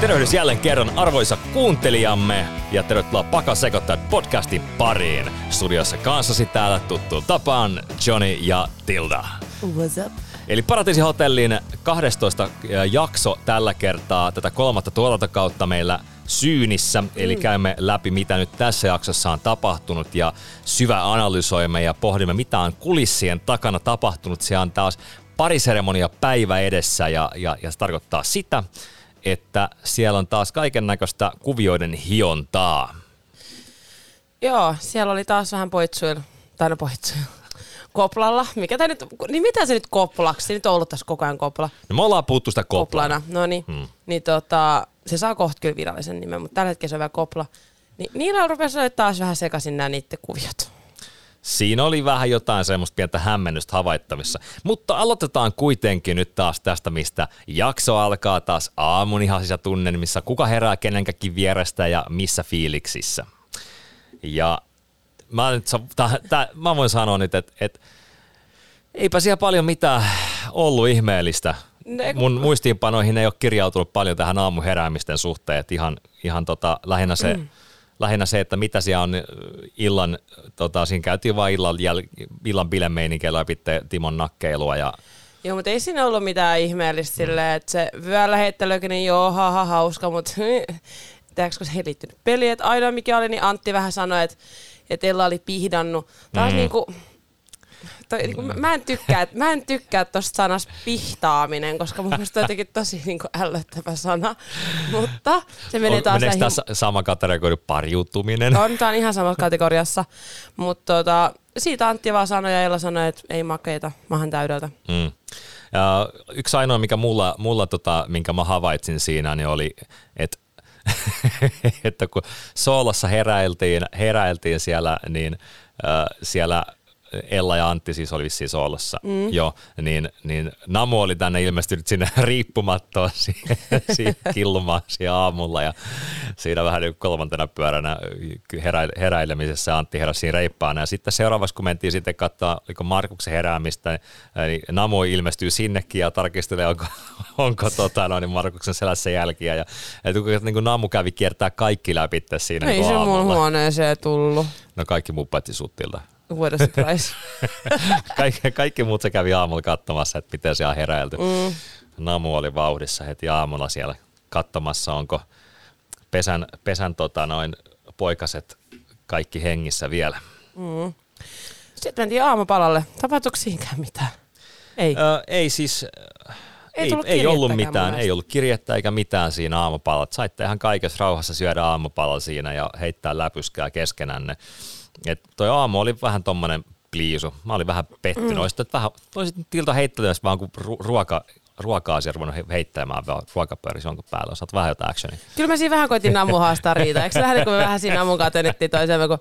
Tervehdys jälleen kerran arvoisa kuuntelijamme ja tervetuloa Paka sekoittajat podcastin pariin. Studiossa kanssasi täällä tuttuun tapaan Johnny ja Tilda. What's up? Eli Paratiisi Hotellin 12 jakso tällä kertaa tätä kolmatta tuotantokautta meillä syynissä. Eli käymme läpi, mitä nyt tässä jaksossa on tapahtunut ja syvä analysoimme ja pohdimme, mitä on kulissien takana tapahtunut. Se on taas pariseremonia päivä edessä ja, ja, ja se tarkoittaa sitä, että siellä on taas kaiken näköistä kuvioiden hiontaa. Joo, siellä oli taas vähän poitsuilla, tai no poitsuilla, koplalla. Mikä tää nyt, niin mitä se nyt koplaksi? Se nyt on ollut tässä koko ajan kopla. No me ollaan puhuttu sitä koplana. Koplana, no niin. Hmm. niin tota, se saa kohta kyllä virallisen nimen, mutta tällä hetkellä se on vielä kopla. Niin niillä rupesi olla taas vähän sekaisin nämä niiden kuviot. Siinä oli vähän jotain semmoista pientä hämmennystä havaittavissa. Mutta aloitetaan kuitenkin nyt taas tästä, mistä jakso alkaa taas aamun ihaisissa tunnelmissa. Kuka herää kenenkäkin vierestä ja missä fiiliksissä. Ja mä, nyt, tää, tää, mä voin sanoa nyt, että et, eipä siellä paljon mitään ollut ihmeellistä. Ne, Mun muistiinpanoihin ei ole kirjautunut paljon tähän aamuheräämisten suhteen, että ihan, ihan tota, lähinnä se... Mm lähinnä se, että mitä siellä on illan, tota, siinä käytiin vain illan, jäl- illan bilemeininkeillä läpi Timon nakkeilua ja Joo, mutta ei siinä ollut mitään ihmeellistä mm. silleen, että se vyöllä heittelykin, niin joo, haha, hauska, mutta tiedätkö, kun se ei liittynyt peliin, että ainoa mikä oli, niin Antti vähän sanoi, että, että Ella oli pihdannut. Taas mm. niin kuin, toi, niin kuin, mä en tykkää, mä en tykkää tosta sanasta pihtaaminen, koska mun mielestä on jotenkin tosi niin kuin ällöttävä sana, mutta se menee taas Meneekö näihin... tämä sama kategoria kuin pariutuminen? On, tämä on ihan samassa kategoriassa, mutta tota, siitä Antti vaan sanoi ja Ella sanoi, että ei makeita, mahan täydeltä. Mm. Ja yksi ainoa, mikä mulla, mulla tota, minkä mä havaitsin siinä, niin oli, että että kun soolossa heräiltiin, heräiltiin siellä, niin äh, siellä Ella ja Antti siis oli vissiin soolossa mm. jo, niin, niin Namu oli tänne ilmestynyt sinne riippumattoon siihen, siihen killumaan siihen aamulla ja siinä vähän niin kolmantena pyöränä herä, heräilemisessä Antti heräsi siinä reippaana ja sitten seuraavaksi kun mentiin sitten katsoa Markuksen heräämistä, niin Namu ilmestyy sinnekin ja tarkistelee onko, onko tota, no, niin Markuksen selässä jälkiä ja, ja niin kuin Namu kävi kiertää kaikki läpi siinä Ei niin se aamulla. mun huoneeseen tullut. No kaikki muu paitsi suttilta. What a surprise. kaikki, kaikki muut se kävi aamulla katsomassa, että miten siellä on heräilty. Mm. Namu oli vauhdissa heti aamulla siellä katsomassa, onko pesän, pesän tota noin, poikaset kaikki hengissä vielä. Mm. Sitten mentiin aamupalalle. Tapahtuiko siinäkään mitään? Ei. Ö, ei siis, ei, ei, ei ollut mitään, ei ollut kirjettä eikä mitään siinä aamupalalla. Saitte ihan kaikessa rauhassa syödä aamupalalla siinä ja heittää läpyskää keskenänne. Et toi aamu oli vähän tommonen pliisu. Mä olin vähän pettynyt. Mm. Olisit, vähän, olisit tilta heittelemässä vaan kun ruoka, ruokaa siellä ruvennut heittämään vaan ruokapöydässä jonkun päällä. Saat vähän jotain actionia. Kyllä mä siinä vähän koitin Namu haastaa riitä. Eikö lähde, kun me vähän siinä Namun kanssa tönittiin toisemme, kun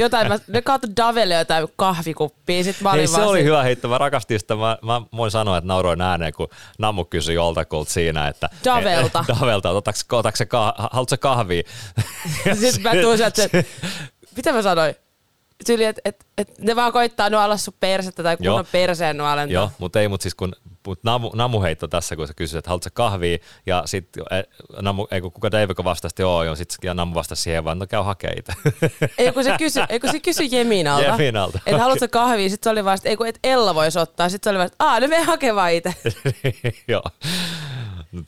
jotain, mä, me kaatui Davelle jotain kahvikuppia. Sit mä olin Hei, se oli hyvä heitto. Mä rakastin sitä. Mä, mä voin sanoa, että nauroin ääneen, kun Namu kysyi joltakulta siinä, että... Davelta. Et, Davelta, otatko, otatko kah, haluatko kahvia? Sitten mä tuun sieltä, että mitä mä sanoin? Tyyli, että et, et ne vaan koittaa nuolla sun persettä tai Joo. kunnon perseen nuolenta. Joo, mutta ei, mutta siis kun mut namu, namu heitto tässä, kun sä kysyt, että haluatko kahvia, ja sitten namu, ei kun kuka David vastasi, että joo, joo, sit, ja namu vastasi siihen vaan, no käy hakee itse. Ei kun se kysyi, ei kun se kysyi Jeminalta. Jeminalta, Että haluatko kahvia? Sitten se oli vaan, ei kun et Ella voisi ottaa. Sitten se oli vaan, että aah, ne me hakemaan itse. joo.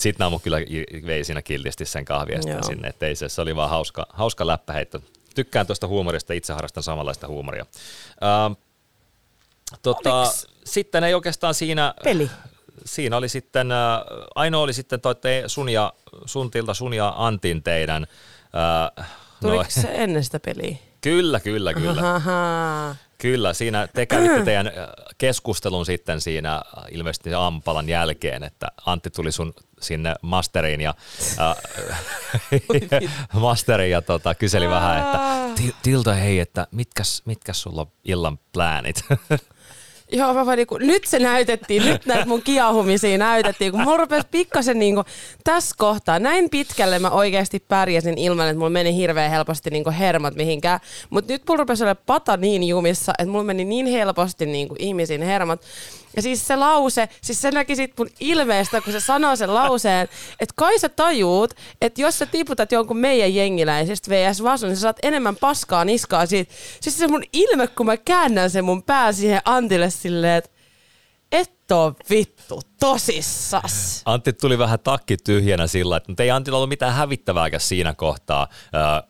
Sitten Namu kyllä vei siinä kiltisti sen kahviesta sinne, että ei se, se oli vaan hauska, hauska läppäheitto. Tykkään tuosta huumorista, itse harrastan samanlaista huumoria. Ähm, tota, Oliks- sitten ei oikeastaan siinä... Peli. Siinä oli sitten, ainoa oli sitten toi te, sun ja, sun tilta, sun ja Antin teidän... Äh, Tuliko se ennen sitä peliä? Kyllä, kyllä, kyllä. Ahaa. Kyllä, siinä te kävitte teidän äh, keskustelun sitten siinä äh, ilmeisesti aamupalan jälkeen, että Antti tuli sun sinne masteriin ja, äh, masteriin ja tota, kyseli vähän, että "Ti- Tilta hei, että mitkäs, mitkäs sulla on illan pläänit? Joo, mä vaan niinku, nyt se näytettiin, nyt näitä mun kiahumisia näytettiin, kun mulla rupesi pikkasen niinku, tässä kohtaa, näin pitkälle mä oikeasti pärjäsin ilman, että mulla meni hirveän helposti niinku hermot mihinkään, mutta nyt mulla rupesi olla pata niin jumissa, että mulla meni niin helposti niinku ihmisiin hermot, ja siis se lause, siis se näki sit mun ilmeestä, kun se sanoo sen lauseen, että kai sä tajuut, että jos sä tiputat jonkun meidän jengiläisistä VS Vasun, niin sä saat enemmän paskaa niskaa siitä. Siis se mun ilme, kun mä käännän sen mun pää siihen Antille silleen, että et oo vittu tosissas. Antti tuli vähän takki tyhjänä sillä, että ei Antilla ollut mitään hävittävääkään siinä kohtaa,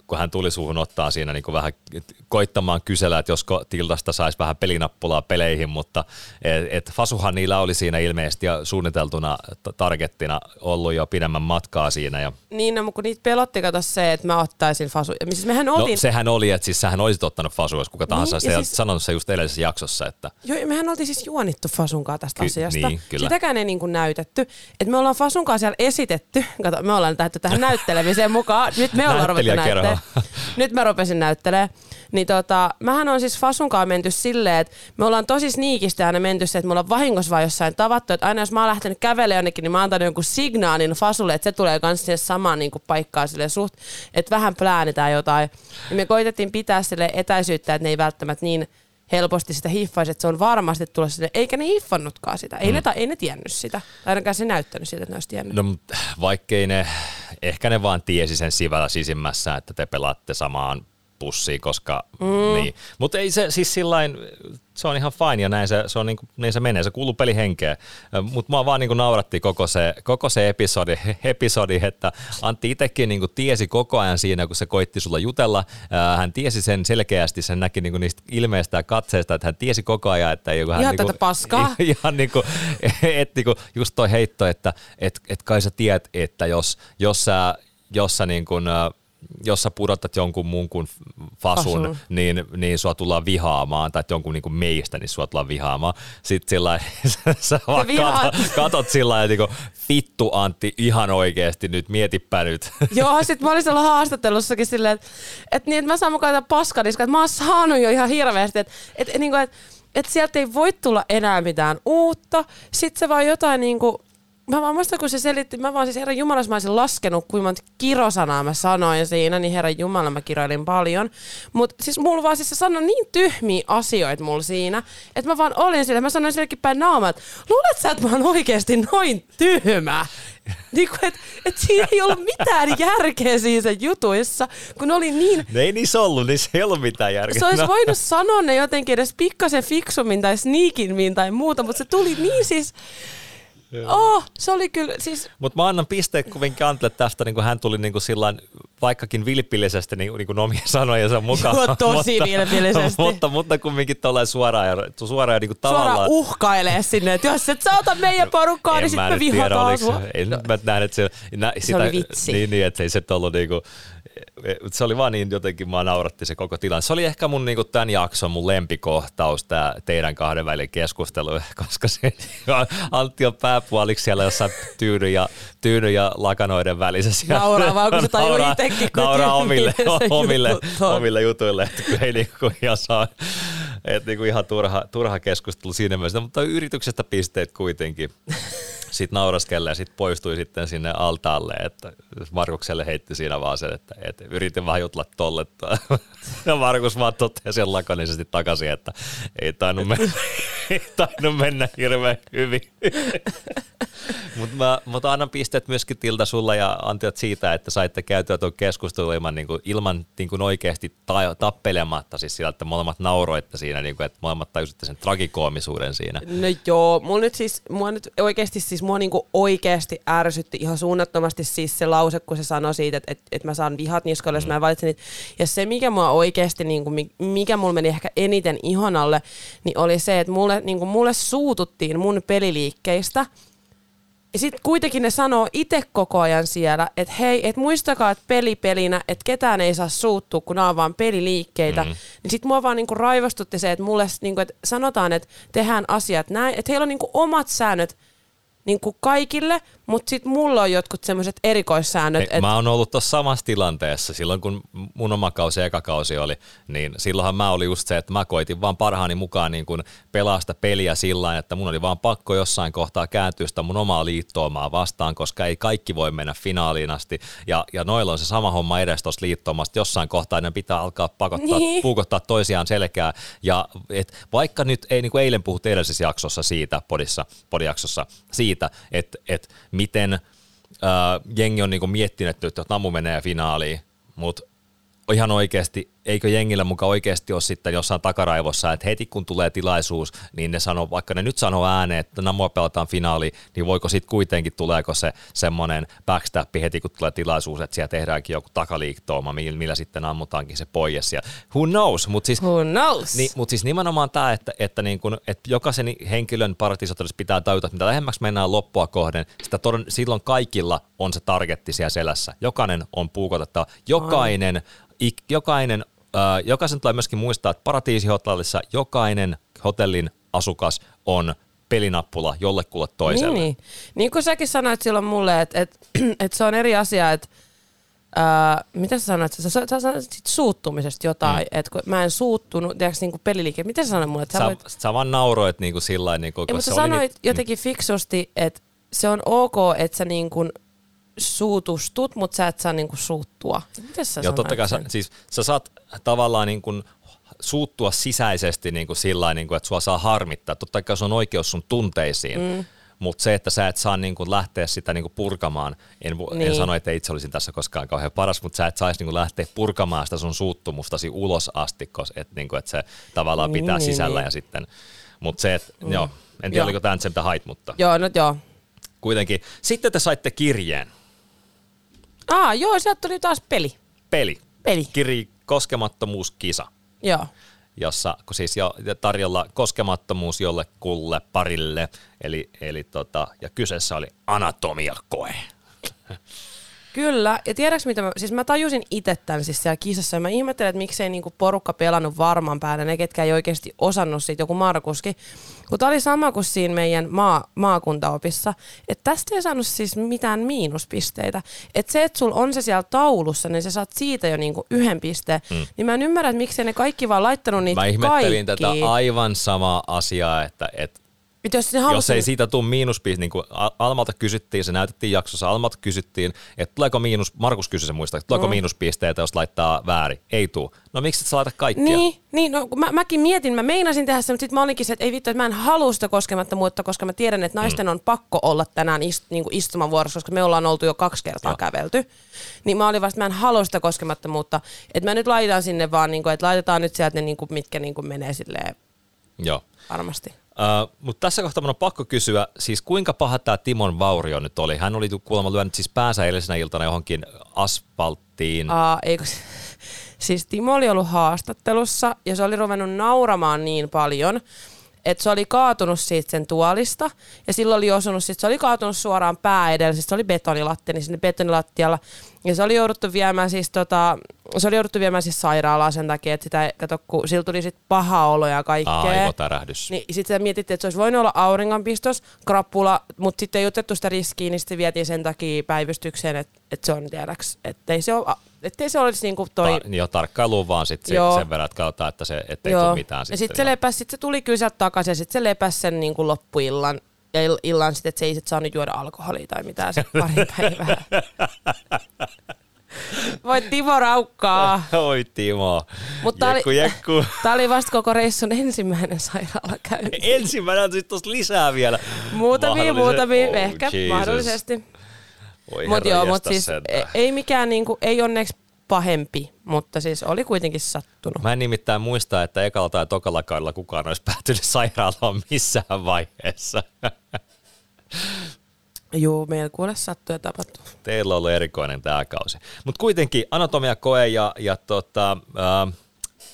kun hän tuli suhun ottaa siinä niin vähän koittamaan kysellä, että josko Tiltasta saisi vähän pelinappulaa peleihin, mutta et, et Fasuhan niillä oli siinä ilmeisesti ja suunniteltuna targettina ollut jo pidemmän matkaa siinä. Ja... Niin, no, kun niitä pelotti kato se, että mä ottaisin Fasu. Siis mehän no, oltiin... No, sehän oli, että siis sähän olisit ottanut Fasu, jos kuka tahansa niin, se siis... sanonut se just edellisessä jaksossa. Että... Joo, mehän oltiin siis juonittu Fasunkaan tästä Ky- asiasta. Niin, kyllä. Sitäkään ei niin kuin näytetty. Että me ollaan Fasunkaan siellä esitetty, kato, me ollaan lähdetty tähän näyttelemiseen mukaan. Nyt me ollaan ruvettu näyttelemään. Nyt mä rupesin näyttelemään. Niin tota, mähän on siis Fasunkaan menty silleen, että me ollaan tosi sniikisti aina menty se, että me ollaan vahingossa vaan jossain tavattu, että aina jos mä oon lähtenyt kävelemään jonnekin, niin mä oon antanut jonkun signaalin Fasulle, että se tulee kans sinne samaan niin kuin paikkaan sille suht, että vähän pläänitään jotain. Ja me koitettiin pitää sille etäisyyttä, että ne ei välttämättä niin helposti sitä hiffaisi, että se on varmasti tulossa sinne, eikä ne hiffannutkaan sitä. Ei, mm. ne, ei ne tiennyt sitä. Tai ainakaan se näyttänyt siltä, että ne olisi tiennyt. No, vaikkei ne, ehkä ne vaan tiesi sen sivällä sisimmässä, että te pelaatte samaan pussiin, koska mm. niin. Mutta ei se siis sillain, se on ihan fine ja näin se, se, on niin, kuin, niin se menee, se kuuluu pelihenkeä. Mutta mua vaan niin kuin nauratti koko se, koko se episodi, episodi, että Antti itsekin niin kuin tiesi koko ajan siinä, kun se koitti sulla jutella. Hän tiesi sen selkeästi, sen näki niin kuin niistä ilmeistä ja katseista, että hän tiesi koko ajan, että ei hän... Ihan niin kuin, paskaa. Ihan niin kuin, et, niin kuin, just toi heitto, että et, et kai sä tiedät, että jos, jos sä, jos sä niin kuin, jos sä pudotat jonkun muun kuin fasun, fasun. Niin, niin sua tullaan vihaamaan, tai jonkun niin kuin meistä, niin sua tullaan vihaamaan. Sitten sillä sä vaan katot, katot sillä lailla, niin vittu Antti, ihan oikeasti nyt, mietipä nyt. Joo, sit mä olin siellä haastattelussakin silleen, että, että, niin, että mä saan mukaan tätä paskadiska, että mä oon saanut jo ihan hirveästi, että, että, että, niin että, että sieltä ei voi tulla enää mitään uutta. Sitten se vaan jotain niin kuin, mä vaan muistan, kun se selitti, mä vaan siis Herran Jumala, mä olisin laskenut, kuinka monta kirosanaa mä sanoin siinä, niin Herran Jumala mä kiroilin paljon. Mutta siis mulla vaan siis se sanoi niin tyhmiä asioita mulla siinä, että mä vaan olin sillä, mä sanoin sillekin päin naamaa, että luulet sä, että mä oon oikeasti noin tyhmä? Niin kuin, että et siinä ei ollut mitään järkeä siinä jutuissa, kun oli niin... Ne ei niissä ollut, niissä ei ollut mitään järkeä. Se olisi no. voinut sanoa ne jotenkin edes pikkasen fiksummin tai sneakimmin tai muuta, mutta se tuli niin siis Oh, se oli kyllä siis... Mutta mä annan pisteet kuitenkin Antle tästä, niin kuin hän tuli niin kuin sillain, vaikkakin vilpillisesti niin, niin kuin omien sanojensa mukaan. Joo, tosi mutta, vilpillisesti. mutta, mutta kumminkin tuollainen suoraan ja, suoraan ja niin kuin tavallaan... Suoraan uhkailee sinne, että jos et sä ota meidän porukkaa, niin sitten me vihataan sua. En no. mä näen, että se, nä, se sitä, oli vitsi. Niin, niin, että ei se ollut niin kuin, se oli vaan niin jotenkin, mä nauratti se koko tilanne. Se oli ehkä mun niin tämän jakson mun lempikohtaus, tämä teidän kahden välin keskustelu, koska se Antti on pääpuoliksi siellä jossain tyyny ja, tyyny ja lakanoiden välissä. Nauraa vaan, kun se tajuu itsekin, kun nauraa omille, omille, omille jutuille, että ei niin kuin ihan saa, että niin kuin ihan turha, turha keskustelu siinä mielessä, mutta yrityksestä pisteet kuitenkin sitten nauraskelle ja sitten poistui sitten sinne altaalle, että Markukselle heitti siinä vaan sen, että, että yritin vähän jutella tolle. Ja Markus vaan totesi lakonisesti takaisin, että ei tainnut mennä, mennä hirveän hyvin. Mutta mä, mä annan pisteet myöskin Tilta sulla ja Antiot siitä, että saitte käytyä tuon keskustelun ilman, niin kuin, ilman niin kuin oikeasti ta- tappelematta, siis sillä, että molemmat nauroitte siinä, niin kuin, että molemmat tajusitte sen tragikoomisuuden siinä. No joo, mulla nyt siis, mua nyt oikeasti siis mua niin kuin oikeasti ärsytti ihan suunnattomasti siis se lause, kun se sanoi siitä, että, että, että mä saan vihat niskoille, jos mm. mä valitsen niitä. Ja se, mikä mua oikeasti, niin kuin, mikä mulla meni ehkä eniten ihonalle, niin oli se, että mulle, niin kuin, mulle suututtiin mun peliliikkeistä – ja sitten kuitenkin ne sanoo itse koko ajan siellä, että hei, että muistakaa, että peli pelinä, että ketään ei saa suuttua, kun nämä on vaan peliliikkeitä. Mm. Niin sitten mua vaan niinku raivostutti se, että mulle niinku, että sanotaan, että tehdään asiat näin, että heillä on niinku omat säännöt, niin kuin kaikille, mutta sitten mulla on jotkut semmoiset erikoissäännöt. Ei, et... Mä oon ollut tuossa samassa tilanteessa. Silloin kun mun oma kausi ja eka kausi oli, niin silloinhan mä olin just se, että mä koitin vaan parhaani mukaan niin kuin pelaa sitä peliä sillä että mun oli vaan pakko jossain kohtaa kääntyä sitä mun omaa liittoomaa vastaan, koska ei kaikki voi mennä finaaliin asti. Ja, ja noilla on se sama homma edes tuossa liittoomasta. Jossain kohtaa ne pitää alkaa pakottaa, niin. puukottaa toisiaan selkää. Ja et, vaikka nyt ei, niin kuin eilen puhuttiin edellisessä jaksossa siitä, podissa, podijaksossa, siitä, että et miten äh, jengi on niin kuin miettinyt, että Namu menee finaaliin, mutta ihan oikeasti eikö jengillä mukaan oikeasti ole sitten jossain takaraivossa, että heti kun tulee tilaisuus, niin ne sanoo, vaikka ne nyt sanoo ääneen, että Namua pelataan finaali, niin voiko sitten kuitenkin, tuleeko se semmoinen backstab heti kun tulee tilaisuus, että siellä tehdäänkin joku takaliiktooma, millä sitten ammutaankin se pois. Ja who knows? Mut siis, who knows? Ni, mutta siis nimenomaan tämä, että, että, niin kun, että jokaisen henkilön partisotuudessa pitää tajuta, että mitä lähemmäksi mennään loppua kohden, sitä toden, silloin kaikilla on se targetti siellä selässä. Jokainen on puukotettava. Jokainen, ik, jokainen jokaisen tulee myöskin muistaa, että Paratiisihotellissa jokainen hotellin asukas on pelinappula jollekulle toiselle. Niin, niin. niin kuin säkin sanoit silloin mulle, että, että, että se on eri asia, että Öö, mitä sä sanoit? Sä, sä, sä sanoit suuttumisesta jotain, mm. että mä en suuttunut, tiedätkö, niin peliliike. Mitä sä sanoit mulle? Että sä, sä, voit... sä vaan nauroit niin kuin sillä niin kuin, Ei, mutta sä sanoit niin... jotenkin fiksusti, että se on ok, että sä niin kuin suutustut, mutta sä et saa niinku suuttua. Miten sä Joo, totta kai sä, siis sä saat tavallaan niin kuin suuttua sisäisesti niin kuin sillä niin kuin, että sua saa harmittaa. Totta kai se on oikeus sun tunteisiin, mm. mutta se, että sä et saa niin kuin lähteä sitä niin kuin purkamaan, en, niin. en sano, että itse olisin tässä koskaan kauhean paras, mutta sä et saisi niin kuin lähteä purkamaan sitä sun suuttumustasi ulos asti, koska, että, niin kuin, että se tavallaan niin, pitää niin, sisällä niin. ja sitten, mutta se, että mm. joo, en tiedä joo. oliko tämä nyt se, mitä hait, mutta joo, no, joo. kuitenkin. Sitten te saitte kirjeen. Ah, joo, sieltä tuli taas peli. Peli. Peli. Kiri koskemattomuuskisa. Joo. Jossa kun siis jo tarjolla koskemattomuus jollekulle parille, eli, eli tota, ja kyseessä oli anatomiakoe. Kyllä, ja tiedätkö mitä mä, siis mä tajusin itse tämän siis siellä kisassa, ja mä ihmettelen, että miksei niinku porukka pelannut varman päälle, ne ketkä ei oikeasti osannut siitä, joku Markuskin. Kun tää oli sama kuin siinä meidän maa, maakuntaopissa, että tästä ei saanut siis mitään miinuspisteitä. Että se, että sulla on se siellä taulussa, niin sä saat siitä jo niinku yhden pisteen. Mm. Niin mä en ymmärrä, että miksei ne kaikki vaan laittanut niitä Mä ihmettelin kaikki. tätä aivan samaa asiaa, että, että jos, se jos ei siitä tule miinuspiisi, niin kuin Almalta kysyttiin, se näytettiin jaksossa, Almalta kysyttiin, että tuleeko miinus, Markus kysyi se muista, että tuleeko mm. miinuspisteitä, jos laittaa väärin. Ei tule. No miksi et sä laita kaikkia? Niin, niin no, mä, mäkin mietin, mä meinasin tehdä sen, mutta sitten mä olinkin se, että ei vittu, että mä en halua sitä koskematta, koska mä tiedän, että naisten mm. on pakko olla tänään ist, niin kuin istumavuorossa, koska me ollaan oltu jo kaksi kertaa Joo. kävelty. Niin mä olin vasta, mä en halua sitä koskemattomuutta, että mä nyt laitan sinne vaan, niin kuin, että laitetaan nyt sieltä ne, niin kuin, mitkä niin kuin menee silleen Joo. varmasti. Uh, mutta tässä kohtaa on pakko kysyä, siis kuinka paha tämä Timon vaurio nyt oli? Hän oli kuulemma lyönyt siis päänsä edellisenä iltana johonkin asfalttiin. Uh, eikö, siis Timo oli ollut haastattelussa ja se oli ruvennut nauramaan niin paljon, että se oli kaatunut siitä sen tuolista ja silloin oli osunut, sit se oli kaatunut suoraan pää edellä, siis se oli betonilatti, niin sinne betonilattialla ja se oli jouduttu viemään siis tota, se oli jouduttu viemään siis sairaalaan sen takia, että sitä, kato, kun sillä tuli sit paha olo ja kaikkea. Aivotärähdys. Niin sitten mietittiin, että se olisi voinut olla auringonpistos, krapula, mutta sitten ei otettu sitä riskiä, niin sitten vietiin sen takia päivystykseen, että, että se on tiedäks, ettei se ole ettei se olisi niinku toi... Ta, joo, tarkkailuun vaan sit Joo. sen verran, että katsotaan, että se, ettei joo. tule mitään. Ja sitten se lepäs, sit se tuli kyllä sieltä takaisin ja sitten se lepäs sen niinku loppuillan ja illan sitten, että se ei sit saanut juoda alkoholia tai mitään se pari päivää. Voi Timo raukkaa. Oi Timo. Mutta tämä oli, jekku. Tää oli vasta koko reissun ensimmäinen sairaalakäynti. Ensimmäinen on sitten lisää vielä. Muutamia, muutamia, oh, ehkä Jesus. mahdollisesti. Mutta joo, mutta siis ei, ei mikään niinku, ei onneksi pahempi, mutta siis oli kuitenkin sattunut. Mä en nimittäin muista, että ekalla tai tokalla kaudella kukaan olisi päätynyt sairaalaan missään vaiheessa. Joo, meillä kuule sattuu ja tapahtuu. Teillä on ollut erikoinen tämä kausi. Mutta kuitenkin anatomiakoe ja, ja tota, äh,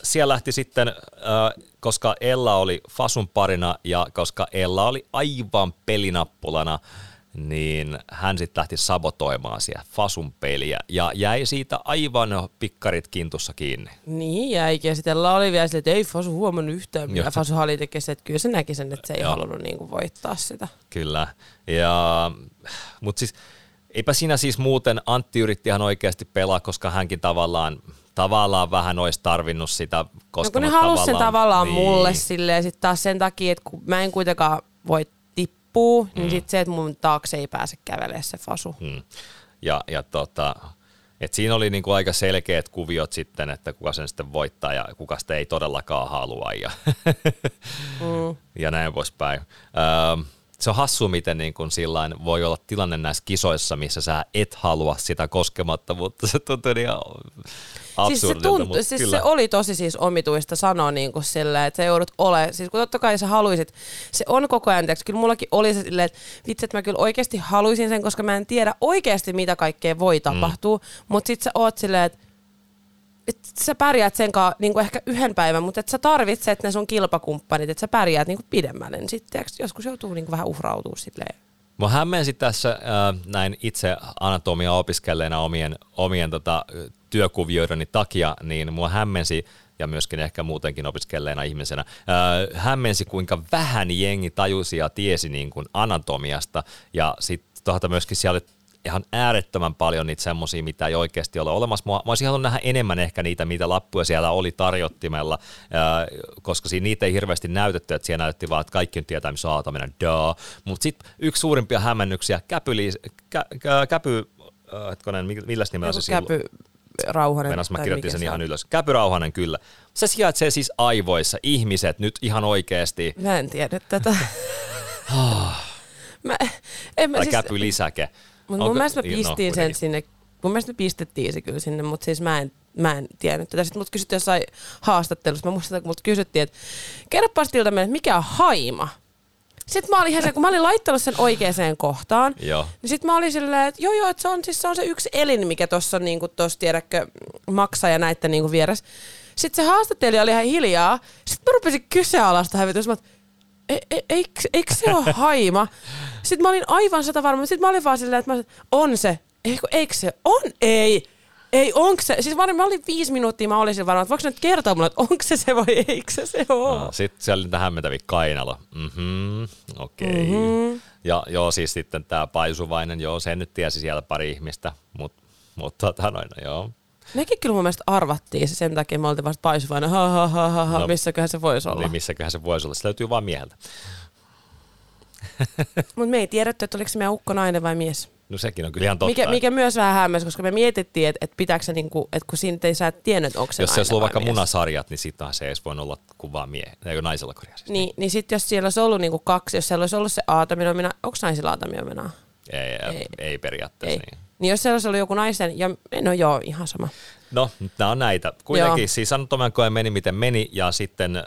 siellä lähti sitten, äh, koska Ella oli Fasun parina ja koska Ella oli aivan pelinappulana, niin hän sitten lähti sabotoimaan siellä Fasun peliä ja jäi siitä aivan pikkarit kintussa kiinni. Niin jäikin. Ja sitten oli vielä sille, että ei Fasu huomannut yhtään, mitä. Fasu oli tekemään, että kyllä se näki sen, että se ei Joo. halunnut niin kuin voittaa sitä. Kyllä. Ja, mutta siis eipä siinä siis muuten Antti yritti ihan oikeasti pelaa, koska hänkin tavallaan, tavallaan vähän olisi tarvinnut sitä, No koska kun ne halusi sen tavallaan niin, mulle silleen, sit taas sen takia, että kun mä en kuitenkaan voi tippua, niin sit se, että mun taakse ei pääse kävelemään se Fasu. Mm. Ja, ja tota, et siinä oli niinku aika selkeät kuviot sitten, että kuka sen sitten voittaa ja kuka sitä ei todellakaan halua ja, Mm. ja näin poispäin. Öö, se on hassu, miten niin kun sillain voi olla tilanne näissä kisoissa, missä sä et halua sitä koskemattomuutta. Se tuntuu niin Siis, se, tunt, mutta siis kyllä. se oli tosi siis omituista sanoa niin kuin silleen, että sä joudut ole, siis kun totta kai sä haluisit, se on koko ajan, tiiäks, kyllä mullakin oli se silleen, että vitsi, että mä kyllä oikeasti haluaisin sen, koska mä en tiedä oikeasti mitä kaikkea voi tapahtua, mm. mutta sit sä oot silleen, että et sä pärjäät sen kanssa niin ehkä yhden päivän, mutta et sä tarvitset ne sun kilpakumppanit, että sä pärjäät niin pidemmälle, niin sitten joskus joutuu niin vähän uhrautumaan silleen. Mua hämmensi tässä äh, näin itse anatomia opiskelleena omien, omien tota, työkuvioideni takia, niin mua hämmensi ja myöskin ehkä muutenkin opiskelleena ihmisenä, äh, hämmensi kuinka vähän jengi tajusi ja tiesi niin kuin anatomiasta. Ja sitten myöskin siellä ihan äärettömän paljon niitä semmoisia, mitä ei oikeasti ole olemassa. Mä, mä olisin halunnut nähdä enemmän ehkä niitä, mitä lappuja siellä oli tarjottimella, ää, koska siinä niitä ei hirveästi näytetty, että siellä näytti vaan, että kaikki nyt tietää, missä aataminen, daa. Mutta sitten yksi suurimpia hämmennyksiä, käpy, kä, kä, käpy äh, hetkonen, millä nimellä se? Käpy Rauhanen. Menas mä kirjoitin sen se ihan on. ylös. Käpyrauhanen kyllä. Se sijaitsee siis aivoissa, ihmiset nyt ihan oikeasti. Mä en tiedä tätä. mä, en mä Tai siis, käpylisäke. Mut mun mielestä mä no, pistin sen kuitenkin. sinne, mun mielestä me pistettiin se kyllä sinne, mutta siis mä en, mä en tiennyt tätä. Sitten mut kysyttiin jossain haastattelussa, mä muistan, kun mut kysyttiin, että kerropas Tilta meille, että mikä on haima? Sitten mä olin ihan se, kun mä olin laittanut sen oikeaan kohtaan, Joo. niin sitten mä olin silleen, että joo joo, että se on, siis se on se yksi elin, mikä tuossa on niinku tossa, tiedätkö, maksaa ja näitten niinku vieressä. Sitten se haastattelija oli ihan hiljaa. Sitten mä rupesin kyseenalaista hävitys. Mä oon, e, e, eikö, eikö se ole haima? Sitten mä olin aivan sata varma. Sitten mä olin vaan silleen, että mä, on se. Eikö, eikö se? On, ei. Ei, onko se? Siis mä olin, mä olin viisi minuuttia, mä olisin varma, että voiko nyt kertoa mulle, että onko se se vai eikö se se ole? No, sitten siellä oli niitä hämmentäviä kainalo. Mhm, okei. Okay. Mhm. Mm-hmm. Ja joo, siis sitten tämä paisuvainen, joo, sen nyt tiesi siellä pari ihmistä, mutta mut, tota noin, no, joo. Nekin kyllä mun mielestä arvattiin se sen takia, me oltiin vasta paisuvainen, ha ha ha ha, ha No, missäköhän se voisi olla. Niin missäköhän se voisi olla, se löytyy vaan mieheltä. Mutta me ei tiedetty, että oliko se meidän ukko nainen vai mies. No sekin on kyllä ihan totta. Mikä, mikä myös vähän hämmäsi, koska me mietittiin, että, että pitääkö se, niinku, että kun siinä ei sä et tiennyt, että onko se Jos se olisi ollut vai vaikka mies. munasarjat, niin sittenhän se ei olisi voinut olla kuin vaan mie, eikö naisella korjaa siis. Niin, niin sitten jos siellä olisi ollut niinku kaksi, jos siellä olisi ollut se aataminomina, onko naisilla aataminominaa? Ei, ei, Ei. periaatteessa Ei. niin. Niin jos siellä olisi ollut joku naisen, ja no joo, ihan sama. No, nämä on näitä. Kuitenkin Joo. siis anatomian koe meni miten meni ja sitten äh,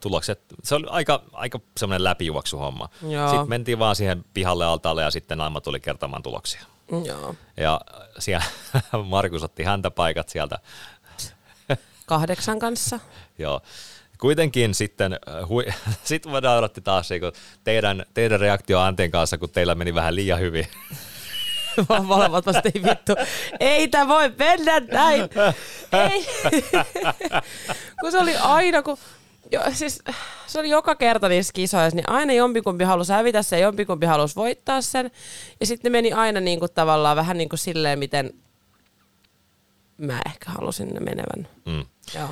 tulokset, se oli aika, aika semmoinen läpijuoksuhomma. Joo. Sitten mentiin vaan siihen pihalle altaalle ja sitten Naima tuli kertomaan tuloksia. Mm, Joo. Ja siellä Markus otti häntä paikat sieltä. Kahdeksan kanssa. Joo. Kuitenkin sitten, äh, hui, sitten me nauratti taas niin teidän, teidän reaktio Antin kanssa, kun teillä meni vähän liian hyvin. Vaan molemmat vasta ei vittu. Ei tää voi mennä näin. Ei. kun se oli aina, kun jo, siis, se oli joka kerta niissä kisoissa, niin aina jompikumpi halusi hävitä sen ja jompikumpi halusi voittaa sen. Ja sitten ne meni aina niin kuin tavallaan vähän niin kuin silleen, miten mä ehkä halusin ne menevän. Mm. Joo.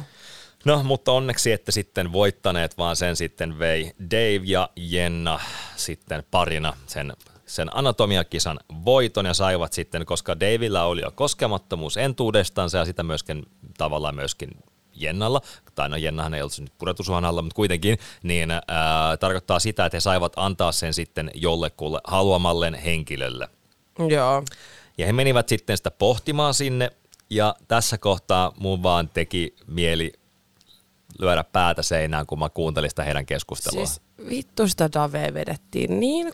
No, mutta onneksi ette sitten voittaneet, vaan sen sitten vei Dave ja Jenna sitten parina sen, sen anatomiakisan voiton ja saivat sitten, koska Davilla oli jo koskemattomuus entuudestansa ja sitä myöskin tavallaan myöskin Jennalla, tai no Jennahan ei ollut nyt pudotusuhan alla, mutta kuitenkin, niin ää, tarkoittaa sitä, että he saivat antaa sen sitten jollekulle haluamalleen henkilölle. Joo. Ja he menivät sitten sitä pohtimaan sinne, ja tässä kohtaa mun vaan teki mieli lyödä päätä seinään, kun mä kuuntelin sitä heidän keskustelua. Siis vittu sitä Dave vedettiin niin 6-0,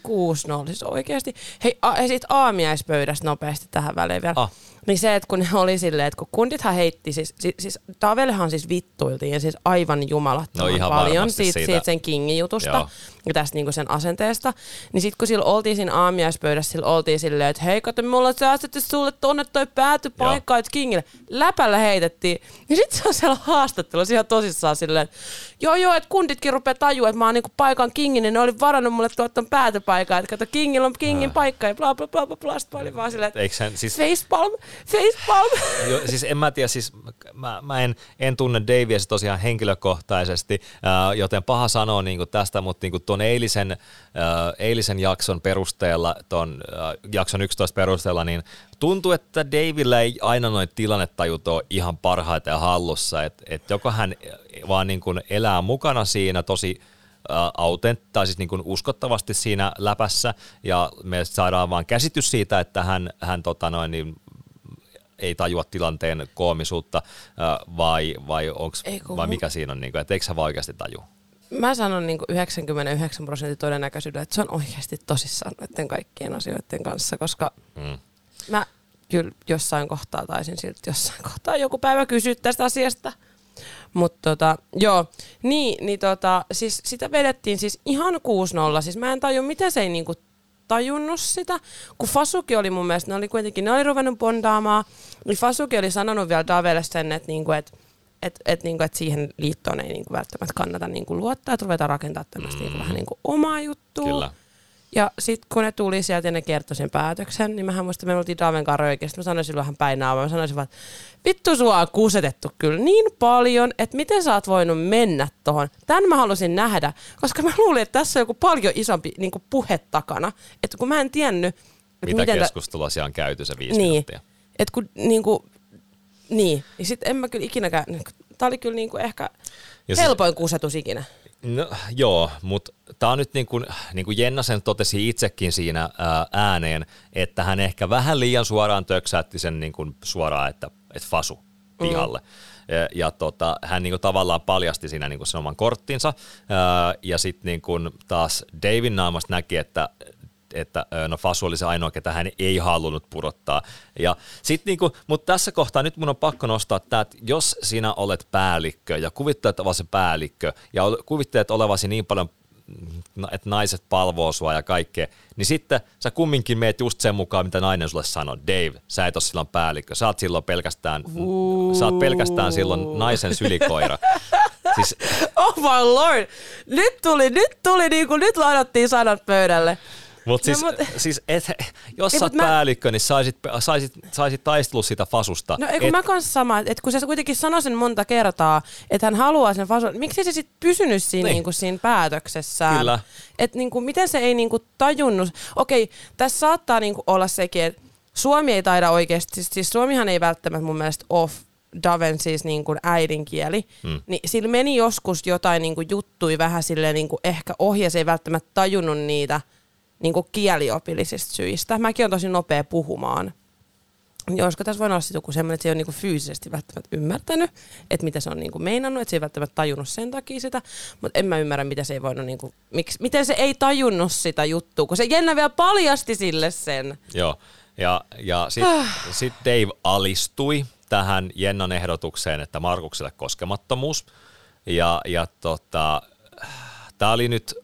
siis oikeasti. Hei, a, sit aamiaispöydästä nopeasti tähän väliin vielä. Ah. Niin se, että kun ne oli silleen, että kun kundithan heitti, siis, siis, siis Davellehan siis vittuiltiin ja siis aivan jumalattoman No ihan paljon siitä, siitä. siitä sen kingin jutusta Joo. ja tästä niinku sen asenteesta. Niin sitten kun sillä oltiin siinä aamiaispöydässä, sillä oltiin silleen, että hei kato, me ollaan säästetty sulle tonne toi päätypaikka, että kingille. Läpällä heitettiin. Niin sitten se on siellä haastattelussa ihan tosissaan silleen, että joo joo, että kunditkin rupeaa tajua, että mä oon niinku paikan kingin, niin ne oli varannut mulle tuot ton päätypaikan, että kato, kingillä on kingin paikka ja bla bla bla bla bla. Sitten mä olin vaan silleen, että siis, facepalm, facepalm. jo, siis en mä tiedä, siis mä, mä en, en tunne Davia se tosiaan henkilökohtaisesti, ää, joten paha sanoa niin tästä, mutta niin tuon eilisen, ää, eilisen jakson perusteella, tuon ää, jakson 11 perusteella, niin tuntuu, että Davilla ei aina noin tilannetajut ole ihan parhaiten hallussa, että et joko hän vaan niin kuin elää mukana siinä tosi autent, tai siis niin kuin uskottavasti siinä läpässä, ja me saadaan vaan käsitys siitä, että hän, hän tota noin, niin ei tajua tilanteen koomisuutta, ää, vai, vai, onks, vai mikä siinä on, niin kuin, että eikö hän vaan oikeasti taju? Mä sanon niin 99 prosentin todennäköisyydellä, että se on oikeasti tosissaan noiden kaikkien asioiden kanssa, koska Mm. mä kyllä jossain kohtaa taisin siltä jossain kohtaa joku päivä kysyä tästä asiasta. Mutta tota, joo, niin, niin tota, siis sitä vedettiin siis ihan 6-0. Siis mä en taju, miten se ei niinku tajunnut sitä, kun Fasuki oli mun mielestä, ne oli kuitenkin, ne oli ruvennut bondaamaan, niin Fasuki oli sanonut vielä Davelle sen, että niinku, et, et, et, niinku, et siihen liittoon ei niinku välttämättä kannata niinku luottaa, että ruvetaan rakentamaan tämmöistä niinku, vähän niinku omaa juttua. Kyllä. Ja sitten kun ne tuli sieltä ja ne kertoi sen päätöksen, niin mähän muistan, että me oltiin Daven kanssa oikeasti. Mä sanoin silloin vähän päin naamaa. Mä sanoisin vaan, että vittu sua on kusetettu kyllä niin paljon, että miten sä oot voinut mennä tohon. Tän mä halusin nähdä, koska mä luulin, että tässä on joku paljon isompi niin puhe takana. Että kun mä en tiennyt, Mitä miten keskustelua siellä on käyty se viisi niin, minuuttia? että kun niinku, niin. Ja sit en mä kyllä ikinäkään, tää oli kyllä niinku ehkä Ja siis- helpoin kusetus ikinä. No, joo, mutta tämä on nyt niin kuin, niin kuin Jenna sen totesi itsekin siinä ää, ääneen, että hän ehkä vähän liian suoraan töksäytti sen niin kuin suoraan, että, että fasu pihalle. Ja, ja tota, hän niin kuin tavallaan paljasti siinä niin kuin sen oman korttinsa, ää, ja sitten niin kuin taas Davin naamasta näki, että että no Fasu oli se ainoa, ketä hän ei halunnut pudottaa. Ja sit niinku, mutta tässä kohtaa nyt mun on pakko nostaa tämä, että jos sinä olet päällikkö ja kuvittelet olevasi päällikkö ja kuvittelet olevasi niin paljon mm, että naiset palvoo sua ja kaikkea, niin sitten sä kumminkin meet just sen mukaan, mitä nainen sulle sanoo. Dave, sä et ole silloin päällikkö, sä oot silloin pelkästään, sä oot pelkästään silloin naisen sylikoira. Siis Oh my lord! Nyt tuli, nyt tuli niinku, nyt ladattiin sanat pöydälle. Mutta No, siis, mut- siis et, jos Ei, sä oot mut mä- päällikkö, niin saisit, saisit, saisit taistellut sitä fasusta. No Et- mä kanssa sama, että kun se kuitenkin sanoi sen monta kertaa, että hän haluaa sen fason, miksi se sitten pysynyt siinä, Niin. niin. niinku, siinä päätöksessään? Kyllä. Että niinku, miten se ei niinku, tajunnut, okei, tässä saattaa niinku, olla sekin, että Suomi ei taida oikeasti, siis, siis Suomihan ei välttämättä mun mielestä off Daven siis niin kuin äidinkieli, Hmm. mm. niin sillä meni joskus jotain niin kuin juttui vähän silleen niin kuin ehkä ohi ja se ei välttämättä tajunnut niitä niin kuin kieliopillisista syistä. Mäkin on tosi nopea puhumaan. Ja olisiko tässä voinut olla sit joku semmoinen, että se ei ole niinku fyysisesti välttämättä ymmärtänyt, että mitä se on niinku meinannut, että se ei välttämättä tajunnut sen takia sitä, mutta en mä ymmärrä, mitä se ei voinut, niinku, miksi, miten se ei tajunnut sitä juttua, kun se Jenna vielä paljasti sille sen. Joo, ja, ja sitten sit Dave alistui tähän Jennan ehdotukseen, että Markukselle koskemattomuus. Ja, ja tota, tämä oli nyt,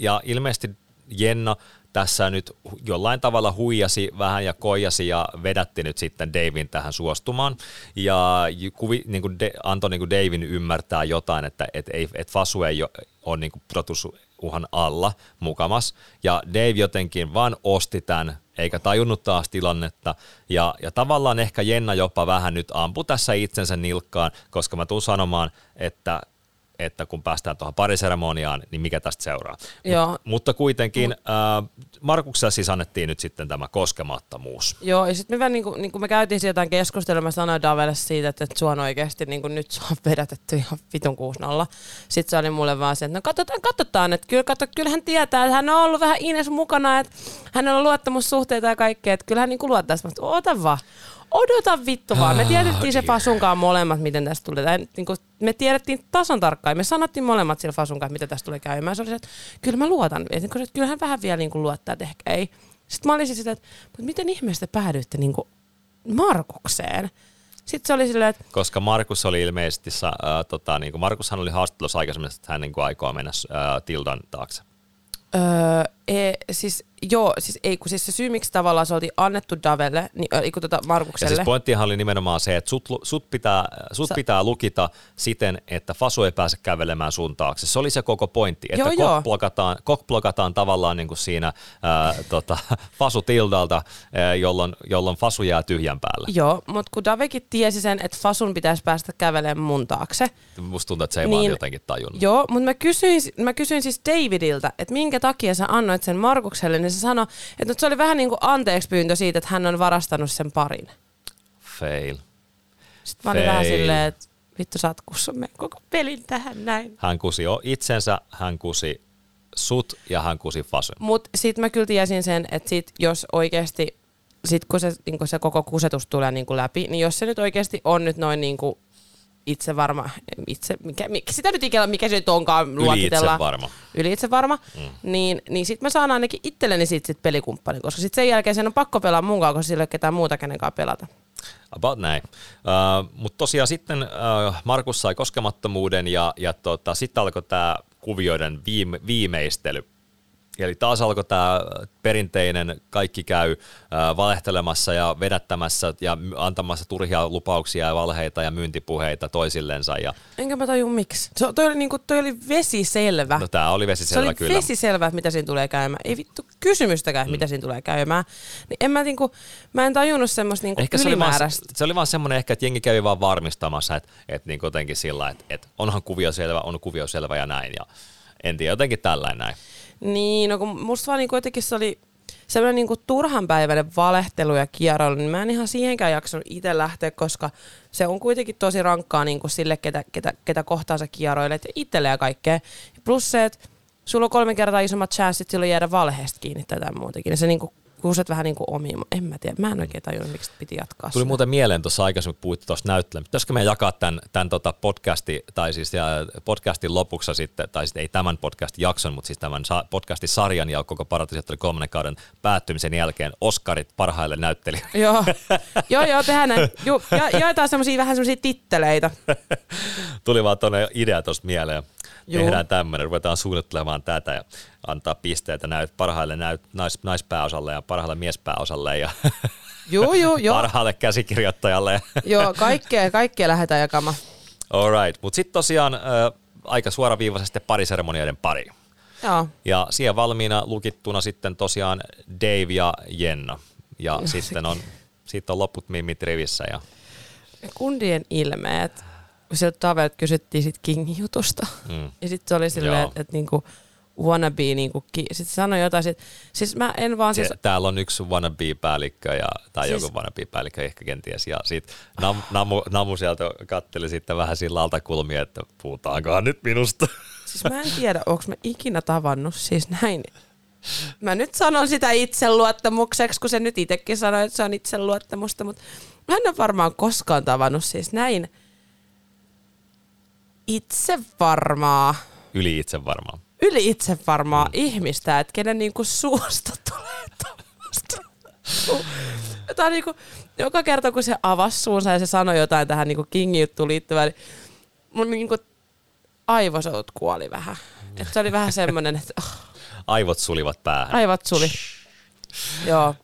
ja ilmeisesti Jenna tässä nyt jollain tavalla huijasi vähän ja koijasi ja vedätti nyt sitten Davin tähän suostumaan. Ja kuvi, niin kuin de, antoi niin kuin Davin ymmärtää jotain, että et, ei, et Fasu ei ole, niin kuin pudotusuhan alla mukamas. Ja Dave jotenkin vaan osti tämän, eikä tajunnut taas tilannetta. Ja, ja tavallaan ehkä Jenna jopa vähän nyt ampui tässä itsensä nilkkaan, koska mä tuun sanomaan, että että kun päästään tuohon pariseremoniaan, niin mikä tästä seuraa. Joo. Mut, mutta kuitenkin äh, Markuksella siis annettiin nyt sitten tämä koskemattomuus. Joo, ja sitten me, vähän niinku, niinku me käytiin jotain keskustelua, mä sanoin Davelle siitä, että, että sua on oikeasti niinku, nyt sua on vedätetty ihan vitun 6-0. Sitten se oli mulle vaan se, että no katsotaan, katsotaan, että kyllä, katso, kyllä hän tietää, että hän on ollut vähän Ines mukana, että hänellä on luottamussuhteita ja kaikkea, että kyllä hän niinku luottaa, mä sanoin, ota vaan, odota vittu vaan. Me Ah, tiedettiin se. Fasunkaan molemmat, miten tästä tulee. Tai, niin kuin, me tiedettiin tasan tarkkaan. Me sanottiin molemmat sillä Fasunkaan, mitä tästä tulee käymään. Se oli se, että kyllä mä luotan. Et, niin kuin, että kyllähän vähän vielä niin kuin luottaa, että ehkä ei. Sitten mä olisin sitä, että mutta miten ihmeestä päädyitte niin kuin Markukseen? Sitten se oli silleen, että Koska Markus oli ilmeisesti, äh, tota, niin kuin Markushan oli haastattelussa aikaisemmin, että hän niin kuin aikoo mennä äh, Tildan taakse. Öö, e, siis, joo, siis ei, kun siis se syy, miksi tavallaan se oltiin annettu Davelle, niin, äh, kun tota Ja Markukselle. siis pointtihan oli nimenomaan se, että sut, sut, pitää, sut Sä- pitää lukita siten, että Fasu ei pääse kävelemään sun taakse. Se oli se koko pointti, että Joo, joo. kokblokataan, kokblokataan tavallaan niin kuin siinä ää, tota, Fasu Tildalta, ää, jolloin, jolloin Fasu jää tyhjän päälle. Joo, mutta kun Davekin tiesi sen, että Fasun pitäisi päästä kävelemään mun taakse. Musta tuntuu, että se ei niin, vaan jotenkin tajunnut. Joo, mutta mä kysyin, mä kysyin siis Davidilta, että minkä takia sä annoit sen Markukselle, niin se sanoi, että se oli vähän niin kuin anteeksi pyyntö siitä, että hän on varastanut sen parin. Fail. Sitten mä olin vähän Fail. silleen, että vittu sä oot koko pelin tähän näin. Hän kusi o- itsensä, hän kusi sut ja hän kusi Fasun. Mutta sitten mä kyllä tiesin sen, että sit, jos oikeasti, sit kun se, niin se koko kusetus tulee niin läpi, niin jos se nyt oikeasti on nyt noin niin itse varma, itse, mikä, mikä, sitä nyt ikinä, mikä se nyt onkaan Yli itse varma. Yli itse varma. Mm. Niin, niin sitten mä saan ainakin itselleni sit, sit pelikumppanin, koska sitten sen jälkeen sen on pakko pelaa mun kanssa, koska sillä ei ole ketään muuta kenenkaan pelata. About näin. Uh, Mutta tosiaan sitten uh, Markus sai koskemattomuuden ja, ja tota, sitten alkoi tämä kuvioiden viime, viimeistely. Eli taas alkoi tämä perinteinen, kaikki käy valehtelemassa ja vedättämässä ja antamassa turhia lupauksia ja valheita ja myyntipuheita toisillensa. Ja, Enkä mä taju miksi. Se, toi, oli, niinku, toi oli vesiselvä. no tämä oli Se vesiselvä oli kyllä. vesiselvä, että mitä siinä tulee käymään. Ei vittu kysymystäkään, mm. mitä siinä tulee käymään. Niin en mä, niinku, mä en tajunnut semmoista niinku Ehkä se oli, vaan, ylimääräistä. se oli vaan semmoinen ehkä, että jengi kävi vaan varmistamassa, että, että niin jotenkin sillä, että, että onhan kuvio selvä, on kuvio selvä ja näin. Ja en tiedä, jotenkin tällainen näin. Niin, no kun musta vaan niinku jotenkin se oli semmoinen niinku turhanpäiväinen valehtelu ja kierroilu, niin mä en ihan siihenkään jaksanut itse lähteä, koska se on kuitenkin tosi rankkaa niinku sille, ketä, ketä, ketä kohtaan sä ja itselle ja kaikkea. Plus se, että sulla on kolme kertaa isommat chanssit silloin jäädä valheesta kiinni tätä muutenkin. Ja se niinku kuuset vähän niinku omiin. En mä tiedä, mä en oikein tajunnut, miksi piti jatkaa Tuli sitä. muuten mieleen tuossa aikaisemmin, kun puhuit tuosta näyttelyä. Pitäisikö me jakaa tämän, tämän tota podcasti, tai siis ja podcastin lopuksi sitten, tai sitten ei tämän podcastin jakson, mutta siis tämän podcastin sarjan ja koko Paratiset oli kolmannen kauden päättymisen jälkeen Oscarit parhaille näyttelijöille. Joo, joo, joo, tehdään näin. Ju, ja, jaetaan semmosia vähän semmosia titteleitä. Tuli vaan tuonne idea tuosta mieleen. Juu. Tehdään tämmöinen, ruvetaan suunnittelemaan tätä ja antaa pisteitä näyt, parhaille näyt, nais, naispääosalle ja parhaalle miespääosalle ja Joo, joo, joo. parhaalle käsikirjoittajalle. Joo, kaikkea, kaikkea lähdetään jakamaan. All right, mutta sitten tosiaan äh, aika suoraviivaisesti pariseremonioiden pari. Joo. Ja siihen valmiina lukittuna sitten tosiaan Dave ja Jenna. Ja sitten on, sitten on loput mimmit rivissä. Ja, Kundien ilmeet, sieltä Tavelta kysyttiin sit Kingin jutusta. mm. Ja sitten se oli silleen, että et niinku wannabe, niinku, ki- sitten sanoi jotain, sit, siis mä en vaan siis, täällä on yksi wannabe-päällikkö ja, tai Siis- joku wannabe-päällikkö ehkä kenties. Ja sitten Nam, Namu, Namu sieltä katteli sitten vähän sillä altakulmia, että puhutaankohan nyt minusta. siis mä en tiedä, onko mä ikinä tavannut siis näin. Mä nyt sanon sitä itseluottamukseksi, kun se nyt itsekin sanoi, että se on itseluottamusta, mutta mä en ole varmaan koskaan tavannut siis näin itse varmaa, Yli itse varmaan. yli itse varmaa mm. ihmistä, että kenen niinku suosta tulee tuommoista. Tämä on niinku, joka kerta kun se avasi suunsa ja se sanoi jotain tähän niinku Kingin juttuun liittyvään, niin mun niinku aivosolut kuoli vähän. Et se oli vähän semmoinen, että oh, Aivot sulivat päähän. aivot suli. Joo.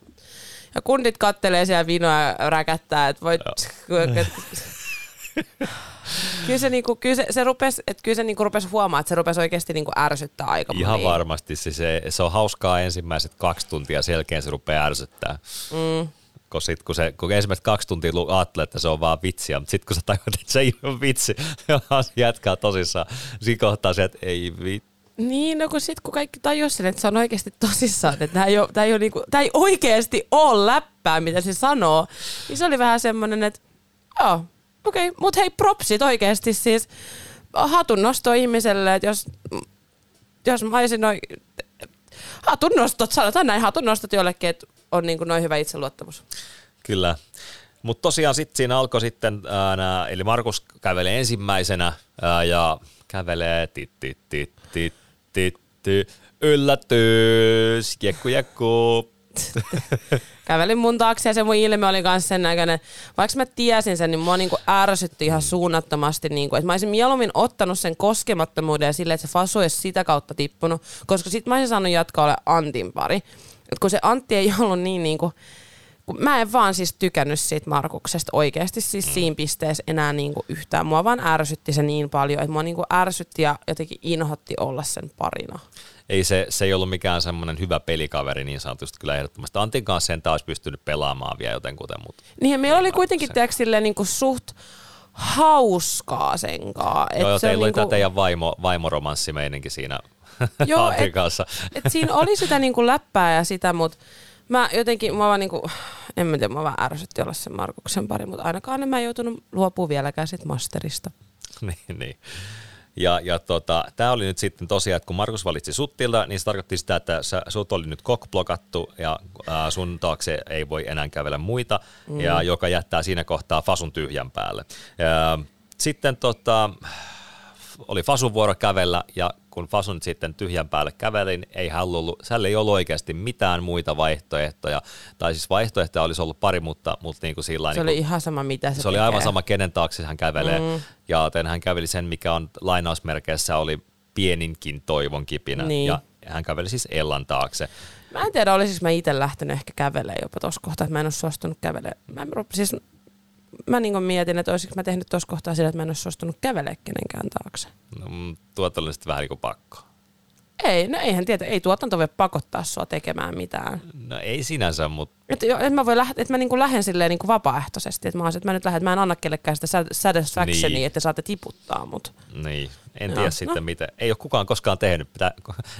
Ja kundit kattelee siellä vinoa ja räkättää, että voit... Kyllä se, niinku, kyllä se, se rupes, että kyllä se niinku rupes huomaa, että se rupesi oikeasti niinku ärsyttää aika Ihan varmasti. Se, se, se on hauskaa ensimmäiset kaksi tuntia, selkeän se rupeaa ärsyttää. Mm. Kun, sit, kun, se, kun ensimmäiset kaksi tuntia ajattelee, että se on vaan vitsiä, mutta sitten kun sä tajuat, että se ei ole vitsi, jatkaa tosissaan. Siinä kohtaa se, että ei vitsi. Niin, no kun sit kun kaikki tajus sen, että se on oikeasti tosissaan, että tämä ei, ole, tää ei, ole niinku, tää ei oikeasti ole läppää, mitä se sanoo, niin se oli vähän semmoinen, että joo, okei, okay, mutta hei, propsit oikeasti siis hatun nosto ihmiselle, että jos, jos mä olisin noin, hatun nostot, sanotaan näin, hatun nostot jollekin, että on niin kuin noin hyvä itseluottamus. Kyllä. Mutta tosiaan sitten siinä alkoi sitten, ää, nää, eli Markus kävelee ensimmäisenä ää, ja kävelee tit, tit, tit, tit, tit, tit, yllätys, jekku jekku. Kävelin mun taakse ja se mun ilme oli myös sen näköinen. Vaikka mä tiesin sen, niin mua niinku ärsytti ihan suunnattomasti. Niinku, että mä olisin mieluummin ottanut sen koskemattomuuden ja silleen, että se fasu olisi sitä kautta tippunut. Koska sit mä olisin saanut jatkaa ole Antin pari. Et kun se Antti ei ollut niin niinku, kun mä en vaan siis tykännyt siitä Markuksesta oikeasti siis siinä pisteessä enää niinku yhtään. Mua vaan ärsytti se niin paljon, että mua niinku ärsytti ja jotenkin inhotti olla sen parina. Ei se, se ei ollut mikään semmoinen hyvä pelikaveri niin sanotusti kyllä ehdottomasti. Antin kanssa sen taas pystynyt pelaamaan vielä jotenkuten. Mutta Niin ja meillä oli kuitenkin tiedätkö, silleen niinku suht hauskaa senkaan. Joo, joo, teillä oli niinku- tämä teidän vaimo, vaimoromanssimeininki siinä Joo, Antin et- kanssa. Et siinä oli sitä niinku läppää ja sitä, mutta mä jotenkin, mä vaan niinku, en mä tiedä, mä vaan ärsytti olla sen Markuksen pari, mutta ainakaan en mä joutunut luopumaan vieläkään sit masterista. niin, niin. Ja, ja tota, tämä oli nyt sitten tosiaan, että kun Markus valitsi suttilta, niin se tarkoitti sitä, että sä, sut oli nyt kokblokattu ja ää, sun taakse ei voi enää kävellä muita, mm. ja joka jättää siinä kohtaa fasun tyhjän päälle. Ja, sitten tota, oli fasun vuoro kävellä ja kun fasun sitten tyhjän päälle kävelin, ei hän ollut, hänellä ei ollut oikeasti mitään muita vaihtoehtoja. Tai siis vaihtoehtoja olisi ollut pari, mutta, mutta niin kuin sillä Se oli ihan sama, mitä se se oli tekee. aivan sama, kenen taakse hän kävelee. Mm. Ja joten hän käveli sen, mikä on lainausmerkeissä oli pieninkin toivon kipinä. Niin. Ja hän käveli siis Ellan taakse. Mä en tiedä, olisinko mä itse lähtenyt ehkä kävelemään jopa tuossa kohtaa, että mä en ole suostunut kävelemään. Mä, en, siis, mä niin mietin, että olisiko mä tehnyt tuossa kohtaa sillä, että mä en ole suostunut kävelemään kenenkään taakse. No, mm, tuot oli sitten vähän niin kuin pakko. Ei, no eihän tiedä, ei tuotanto voi pakottaa sua tekemään mitään. No ei sinänsä, mutta Että et mä, voi läht, et mä niinku lähden silleen niinku vapaaehtoisesti, että mä, oon että mä nyt lähden, mä en anna kellekään sitä sat- satisfactionia, Niin. että saatte tiputtaa mut. niin, en tiedä no. sitten miten. Ei ole kukaan koskaan tehnyt. Pitää,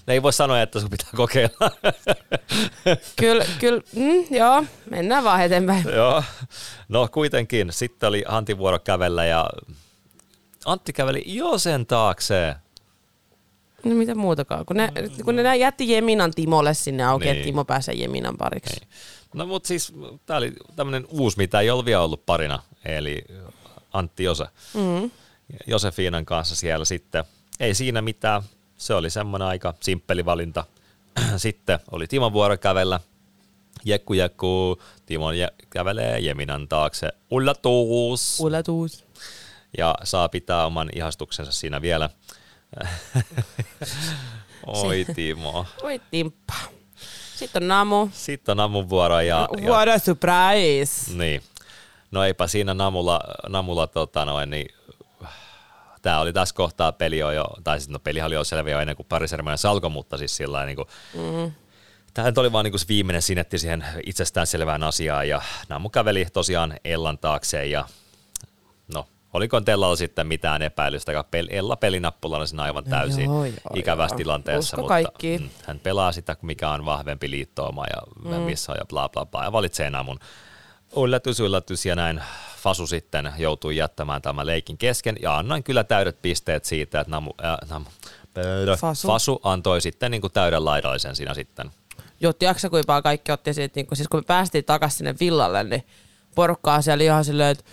ne ei voi sanoa, että sun pitää kokeilla. Kyllä, kyllä, mm, joo, mennään vaan eteenpäin. Joo. No kuitenkin. Sitten oli Antin vuoro kävellä ja Antti käveli jo sen taakse. No mitä muutakaan, kun ne, kun ne jätti Jeminan Timolle sinne auki, Niin. että Timo pääsee Jeminan pariksi. Niin. No mutta siis tämä oli tämmöinen uusi, mitä ei ollut vielä ollut parina, eli Antti Jose. Mm. Josefiinan kanssa siellä sitten. Ei siinä mitään, se oli semmoinen aika simppeli valinta. Sitten oli Timon vuoro kävellä. Jekku jekku, Timo jä- kävelee Jeminan taakse. Ullatus! Ulatus. Ja saa pitää oman ihastuksensa siinä vielä. Oi Timo. Oi timppa. Sitten on Namu. Sitten on Namun vuoro ja, ja What a surprise. Niin. No eipä siinä Namulla, Namulla tota noin, niin tämä oli tässä kohtaa peli on jo, tai siis no pelihan oli jo selvä jo ennen kuin parisermoinen salko, mutta siis sillä niin kuin, Mm. tämä oli vaan niin se viimeinen sinetti siihen itsestäänselvään asiaan ja Namu käveli tosiaan Ellan taakse ja no oliko Tellalla sitten mitään epäilystä, Ella pelinappulana siinä aivan täysin Joo, joo, ikävässä joo. tilanteessa, Usko mutta kaikkiin. mm, hän pelaa sitä, mikä on vahvempi liittooma ja mm. missä on ja bla bla bla ja valitsee Namun. Yllätys, yllätys ja näin Fasu sitten joutui jättämään tämän leikin kesken ja annoin kyllä täydet pisteet siitä, että Namu, äh, Namu, Fasu. Fasu antoi sitten niin kuin täyden laidallisen siinä sitten. Kuinka paljon kaikki otti siitä, niin kun, siis kun me päästiin takaisin sinne villalle, niin porukkaa siellä ihan silleen, että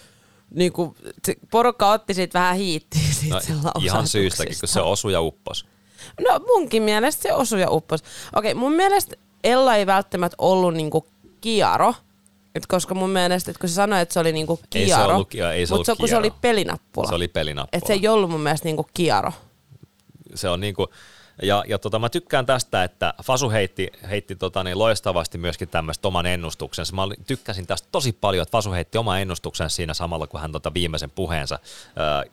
niin kuin, se porukka otti siitä vähän hiittiä siitä No, sen ihan syystäkin, kun se osui ja uppos. No munkin mielestä se osui ja uppos. Okei, mun mielestä Ella ei välttämättä ollut niinku kiaro, et koska mun mielestä, että kun se sanoi, että se oli niinku Ei se kiaro, ollut ei se mutta ollut kun se oli kiaro. pelinappula, Se oli pelinappula. että se ei ollut mun mielestä niinku kiaro. se on niinku, ja, ja tota, mä tykkään tästä, että Fasu heitti, heitti tota niin loistavasti myöskin tämmöistä oman ennustuksensa. Mä tykkäsin tästä tosi paljon, että Fasu heitti oman ennustuksensa siinä samalla, kun hän tota viimeisen puheensa,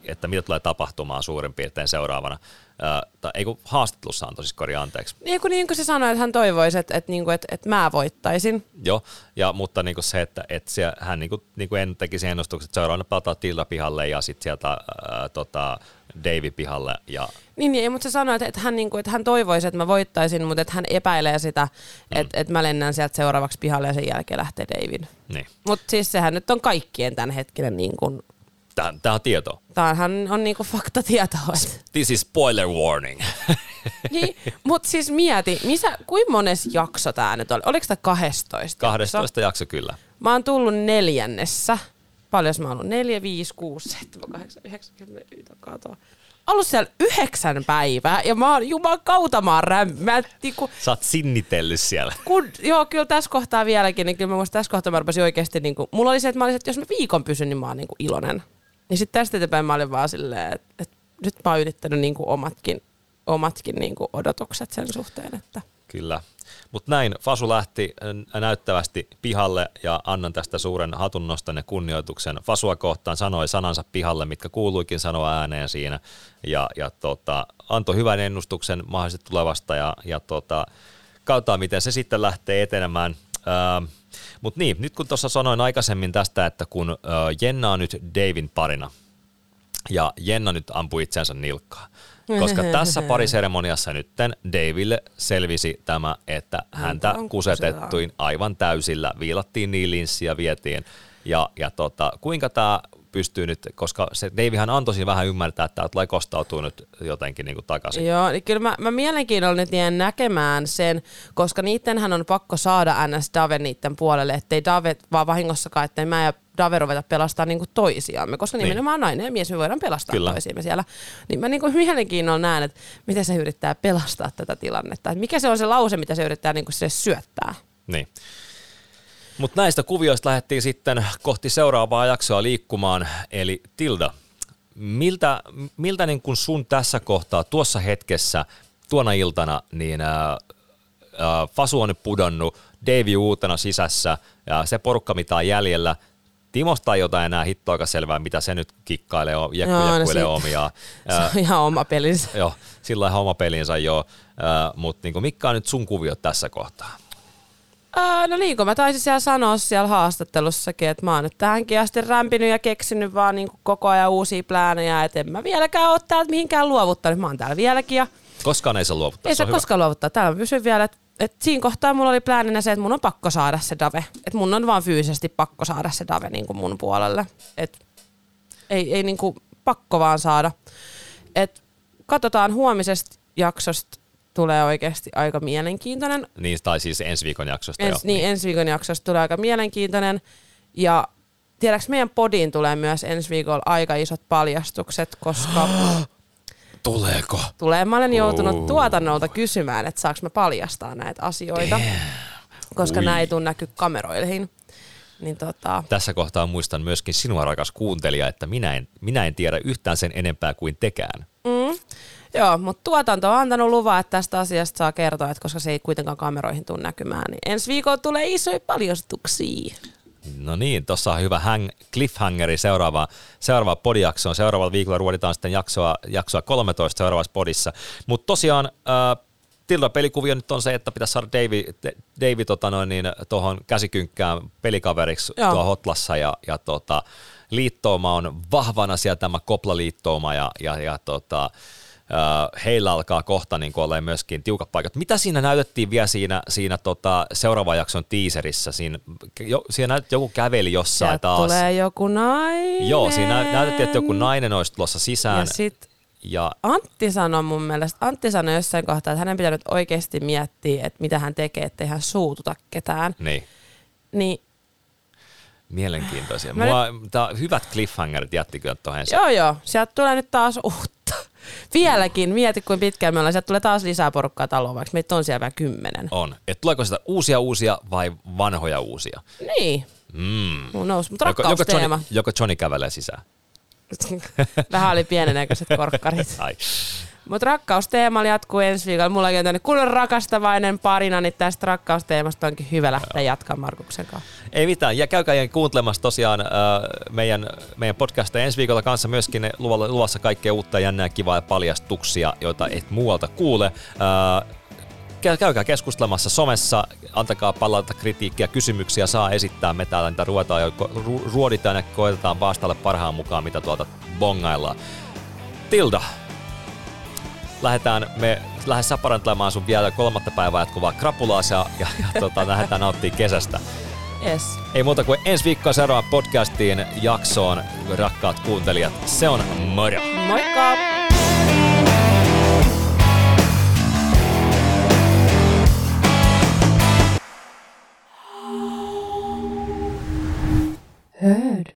että mitä tulee tapahtumaan suurin piirtein seuraavana. Tai, ei kun haastattelussa antoi siis korjaa anteeksi. Niin kuin, niin kuin se sanoi, että hän toivoisi, että, että, niinku, että, että mä voittaisin. Joo, ja, mutta niinku se, että, että se, hän niinku, niinku en tekisi ennustukset, että seuraavana palataan Tilda pihalle ja sitten sieltä ää, tota, Davy pihalle ja Niin, niin mutta se sanoi, että, että, hän, niin kuin, että hän toivoisi, että mä voittaisin, mutta että hän epäilee sitä, Mm. että, että mä lennän sieltä seuraavaksi pihalle ja sen jälkeen lähtee David. niin. Mutta siis sehän nyt on kaikkien tämänhetkinen, niin kuin, Tämä, tämä on tieto. tämähän on niin kuin faktatietoa. This is spoiler warning. niin, mutta siis mieti, missä, kuinka mones jakso tämä nyt oli? Oliko tämä 12? 12 jakso kyllä. Mä oon tullut neljännessä. Paljon mä oon ollut? Neljä, viisi, kuusi, seitsemän, kahdeksan, yhdeksän, kymmenen, katoa. Ollut siellä yhdeksän päivää ja mä oon juman kautta mä oon räm, mä, niinku, Sä oot sinnitellyt siellä. kun, joo, kyllä tässä kohtaa vieläkin, niin kyllä mä muistan, tässä kohtaa mä rupesin oikeasti, niin kuin, mulla oli se, että mä olisin, että jos mä viikon pysyn, niin mä oon niin kuin iloinen. Niin sitten tästä eteenpäin mä olin vaan silleen, että, että nyt mä oon ylittänyt niin kuin omatkin, omatkin niin kuin odotukset sen suhteen, että Kyllä. Mutta näin, Fasu lähti äh, näyttävästi pihalle ja annan tästä suuren hatunnoston ja kunnioituksen Fasua kohtaan, sanoi sanansa pihalle, mitkä kuuluikin sanoa ääneen siinä ja, ja tota, antoi hyvän ennustuksen mahdollisesti tulevasta ja, ja tota, katsotaan, miten se sitten lähtee etenemään. Äh, Mutta niin, nyt kun tuossa sanoin aikaisemmin tästä, että kun äh, Jenna on nyt Davin parina ja Jenna nyt ampui itsensä nilkkaa, koska tässä pariseremoniassa nytten Daville selvisi tämä, että häntä on kusetettuin aivan täysillä, viilattiin niin linssiä, vietiin. Ja, ja tota, kuinka tämä pystyy nyt, koska se Davihan antoi siinä vähän ymmärtää, että tämä tulee kostautuu nyt jotenkin niin kuin takaisin. Joo, niin kyllä mä, mä mielenkiinnolla nyt jään näkemään sen, koska niittenhän on pakko saada NS Dave niitten puolelle, ettei Dave vaan vahingossakaan, ettei mä ja Dave ruveta pelastaa niinku toisiamme, koska Niin. nimenomaan nainen ja mies me voidaan pelastaa Kyllä. toisiamme siellä. Niin mä niinku mielenkiinnolla näen, että miten se yrittää pelastaa tätä tilannetta. Että mikä se on se lause, mitä se yrittää niinku sille syöttää. Niin. Mutta näistä kuvioista lähdettiin sitten kohti seuraavaa jaksoa liikkumaan, eli Tilda, miltä, miltä niin kun sun tässä kohtaa, tuossa hetkessä, tuona iltana, niin ää, ää, Fasu on nyt pudonnut, Davey uutena sisässä, ja se porukka, mitä on jäljellä, Timosta ei jotain enää hittoakaan selvää, mitä se nyt kikkailee, jekku, Joo, no jekkuilee siitä- omiaan. Se on ihan oma pelinsä. Joo, sillä lailla oma pelinsä jo, mutta niin mitkä on nyt sun kuviot tässä kohtaa? Ää, no niin kuin mä taisin siellä sanoa siellä haastattelussakin, että mä oon nyt tähänkin asti rämpinyt ja keksinyt vaan niin kuin koko ajan uusia pläänejä, että en mä vieläkään ole täältä mihinkään luovuttanut. Mä oon täällä vieläkin ja Koskaan ei saa luovuttaa. ei se se on hyvä. koskaan luovuttaa. Täällä mä pysyn vielä, että et siinä kohtaa mulla oli plääninä se, että mun on pakko saada se Dave. Että mun on vaan fyysisesti pakko saada se Dave niin kuin mun puolelle. Et ei, ei niin kuin pakko vaan saada. Et katsotaan huomisesta jaksosta tulee oikeasti aika mielenkiintoinen. Niin, tai siis ensi viikon jaksosta Ens, jo. niin, ensi viikon jaksosta tulee aika mielenkiintoinen. Ja tiedäks meidän podiin tulee myös ensi viikolla aika isot paljastukset, koska Tuleeko? tulee. Mä olen joutunut Oh. tuotannolta kysymään, että saaks mä paljastaa näitä asioita, koska Ui. nämä ei tule näky kameroihin. Niin tota, Tässä kohtaa muistan myöskin sinua, rakas kuuntelija, että minä en, minä en tiedä yhtään sen enempää kuin tekään. mm, joo, mutta tuotanto on antanut luvan, että tästä asiasta saa kertoa, että koska se ei kuitenkaan kameroihin tule näkymään, niin ensi viikolla tulee isoja paljastuksia. No niin, tuossa on hyvä hang, cliffhangeri seuraava, seuraava podijaksoon. Seuraavalla viikolla ruoditaan sitten jaksoa, jaksoa 13 seuraavassa podissa. Mutta tosiaan äh, Tilda pelikuvio nyt on se, että pitäisi saada Davey, Davey tota noin, niin, tuohon käsikynkkään pelikaveriksi Joo. tuo Hotlassa ja, ja tota, liittouma on vahvana siellä tämä Kopla-liittouma ja, ja, ja tota, heillä alkaa kohta niin olla myöskin tiukat paikat. Mitä siinä näytettiin vielä siinä, siinä tota, seuraavan jakson teaserissä? Siinä, jo, siinä näytettiin, joku käveli jossain Sieltä taas. tulee joku nainen. Joo, siinä nä- näytettiin, että joku nainen olisi tulossa sisään. Ja sit Ja Antti sanoi mun mielestä, Antti sanoi jossain kohtaa, että hänen pitää nyt oikeasti miettiä, että mitä hän tekee, ettei hän suututa ketään. niin, Niin mielenkiintoisia. Mä Mua, tää, hyvät cliffhangerit jätti kyllä tuohon joo joo, sieltä tulee nyt taas uutta. Vieläkin, mieti kuin pitkään me ollaan. Sieltä tulee taas lisää porukkaa taloon, vaikka meitä on siellä vielä kymmenen. On. Et tuleeko sitä uusia uusia vai vanhoja uusia? Niin, Mm. mun nousi. Mutta Joko, joko. Johnny, joko Johnny kävelee sisään? Vähän oli pienenäköiset korkkarit. Ai. Mutta rakkausteema jatkuu ensi viikolla. Mulla on tänne kunnon rakastavainen parina, niin tästä rakkausteemasta onkin hyvä lähteä jatkamaan Markuksen kanssa. Ei mitään. Ja käykää kuuntelemassa tosiaan äh, meidän, meidän podcasteja ensi viikolla kanssa myöskin ne luvassa kaikkea uutta jännää kivaa ja paljastuksia, joita et muualta kuule. Äh, käy- käykää keskustelemassa somessa, antakaa palautetta, kritiikkiä, kysymyksiä saa esittää. Me täällä niitä ruotaan ja ruoditaan ja koetetaan vastailla parhaan mukaan, mitä tuolta bongaillaan. Tilda, lähdetään me lähes saparantelemaan sun vielä kolmatta päivää jatkuvaa krapulaa ja, ja, ja tota, lähdetään nauttimaan kesästä. Yes. Ei muuta kuin ensi viikkoa seuraavaan podcastiin jaksoon, rakkaat kuuntelijat. Se on moro! Moikka! Heard.